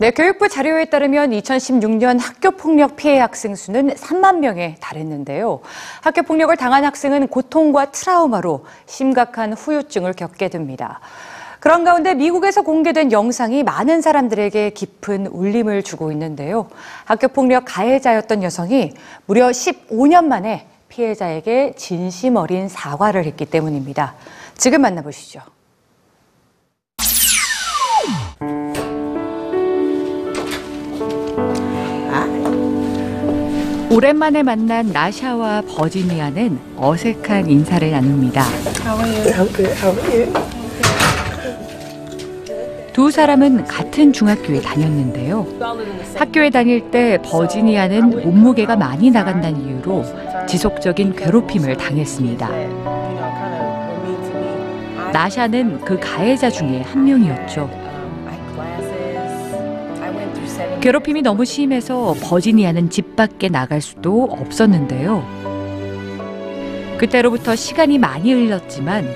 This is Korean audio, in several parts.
네, 교육부 자료에 따르면 2016년 학교폭력 피해 학생 수는 3만 명에 달했는데요. 학교폭력을 당한 학생은 고통과 트라우마로 심각한 후유증을 겪게 됩니다. 그런 가운데 미국에서 공개된 영상이 많은 사람들에게 깊은 울림을 주고 있는데요. 학교폭력 가해자였던 여성이 무려 15년 만에 피해자에게 진심 어린 사과를 했기 때문입니다. 지금 만나보시죠. 오랜만에 만난 나샤와 버지니아는 어색한 인사를 나눕니다. 두 사람은 같은 중학교에 다녔는데요. 학교에 다닐 때 버지니아는 몸무게가 많이 나간다는 이유로 지속적인 괴롭힘을 당했습니다. 나샤는 그 가해자 중에 한 명이었죠. 괴롭힘이 너무 심해서 버지니아는 집 밖에 나갈 수도 없었는데요. 그때로부터 시간이 많이 흘렀지만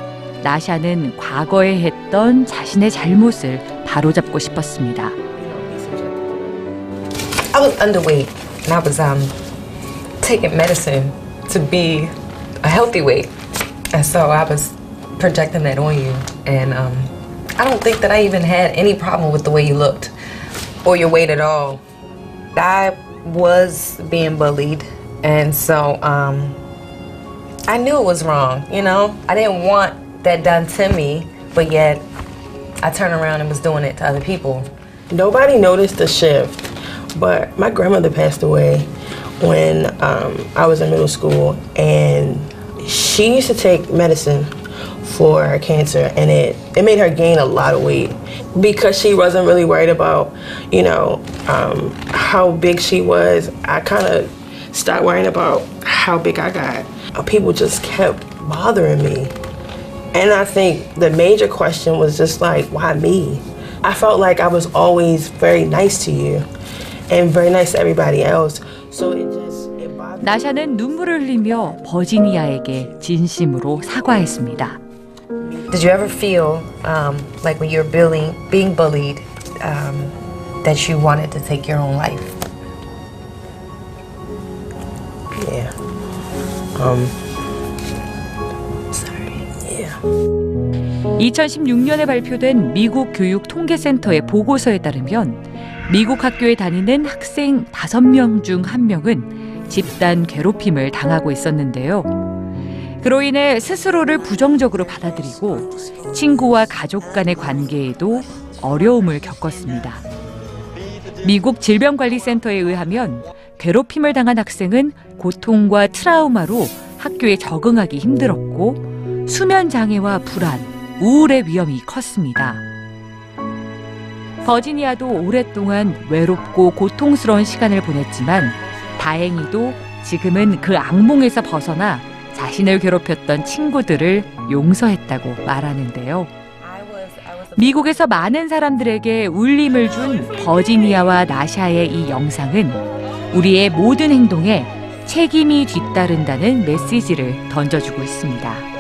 나샤는 과거에 했던 자신의 잘못을 바로잡고 싶었습니다. I was underweight and I was um taking medicine to be a healthy weight, and so I was projecting that on you. And um, I don't think that I even had any problem with the way you looked or your weight at all. I was being bullied, and so um, I knew it was wrong. You know, I didn't want that done to me, but yet I turned around and was doing it to other people. Nobody noticed the shift, but my grandmother passed away when um, I was in middle school, and she used to take medicine for cancer, and it, it made her gain a lot of weight because she wasn't really worried about, you know, um, how big she was. I kind of stopped worrying about how big I got. Uh, People just kept bothering me. And I think the major question was just like, why me? I felt like I was always very nice to you and very nice to everybody else. So it just. 나샤는 눈물을 흘리며 버지니아에게 진심으로 사과했습니다. Did you ever feel um, like when you were being, being bullied um, that you wanted to take your own life? Yeah. Um Sorry. yeah. 2016년에 발표된 미국 교육 통계센터의 보고서에 따르면 미국 학교에 다니는 학생 5명 중 1명은 집단 괴롭힘을 당하고 있었는데요. 그로 인해 스스로를 부정적으로 받아들이고 친구와 가족 간의 관계에도 어려움을 겪었습니다. 미국 질병관리센터에 의하면 괴롭힘을 당한 학생은 고통과 트라우마로 학교에 적응하기 힘들었고 수면 장애와 불안, 우울의 위험이 컸습니다. 버지니아도 오랫동안 외롭고 고통스러운 시간을 보냈지만 다행히도 지금은 그 악몽에서 벗어나 자신을 괴롭혔던 친구들을 용서했다고 말하는데요. 미국에서 많은 사람들에게 울림을 준 버지니아와 나샤의 이 영상은 우리의 모든 행동에 책임이 뒤따른다는 메시지를 던져주고 있습니다.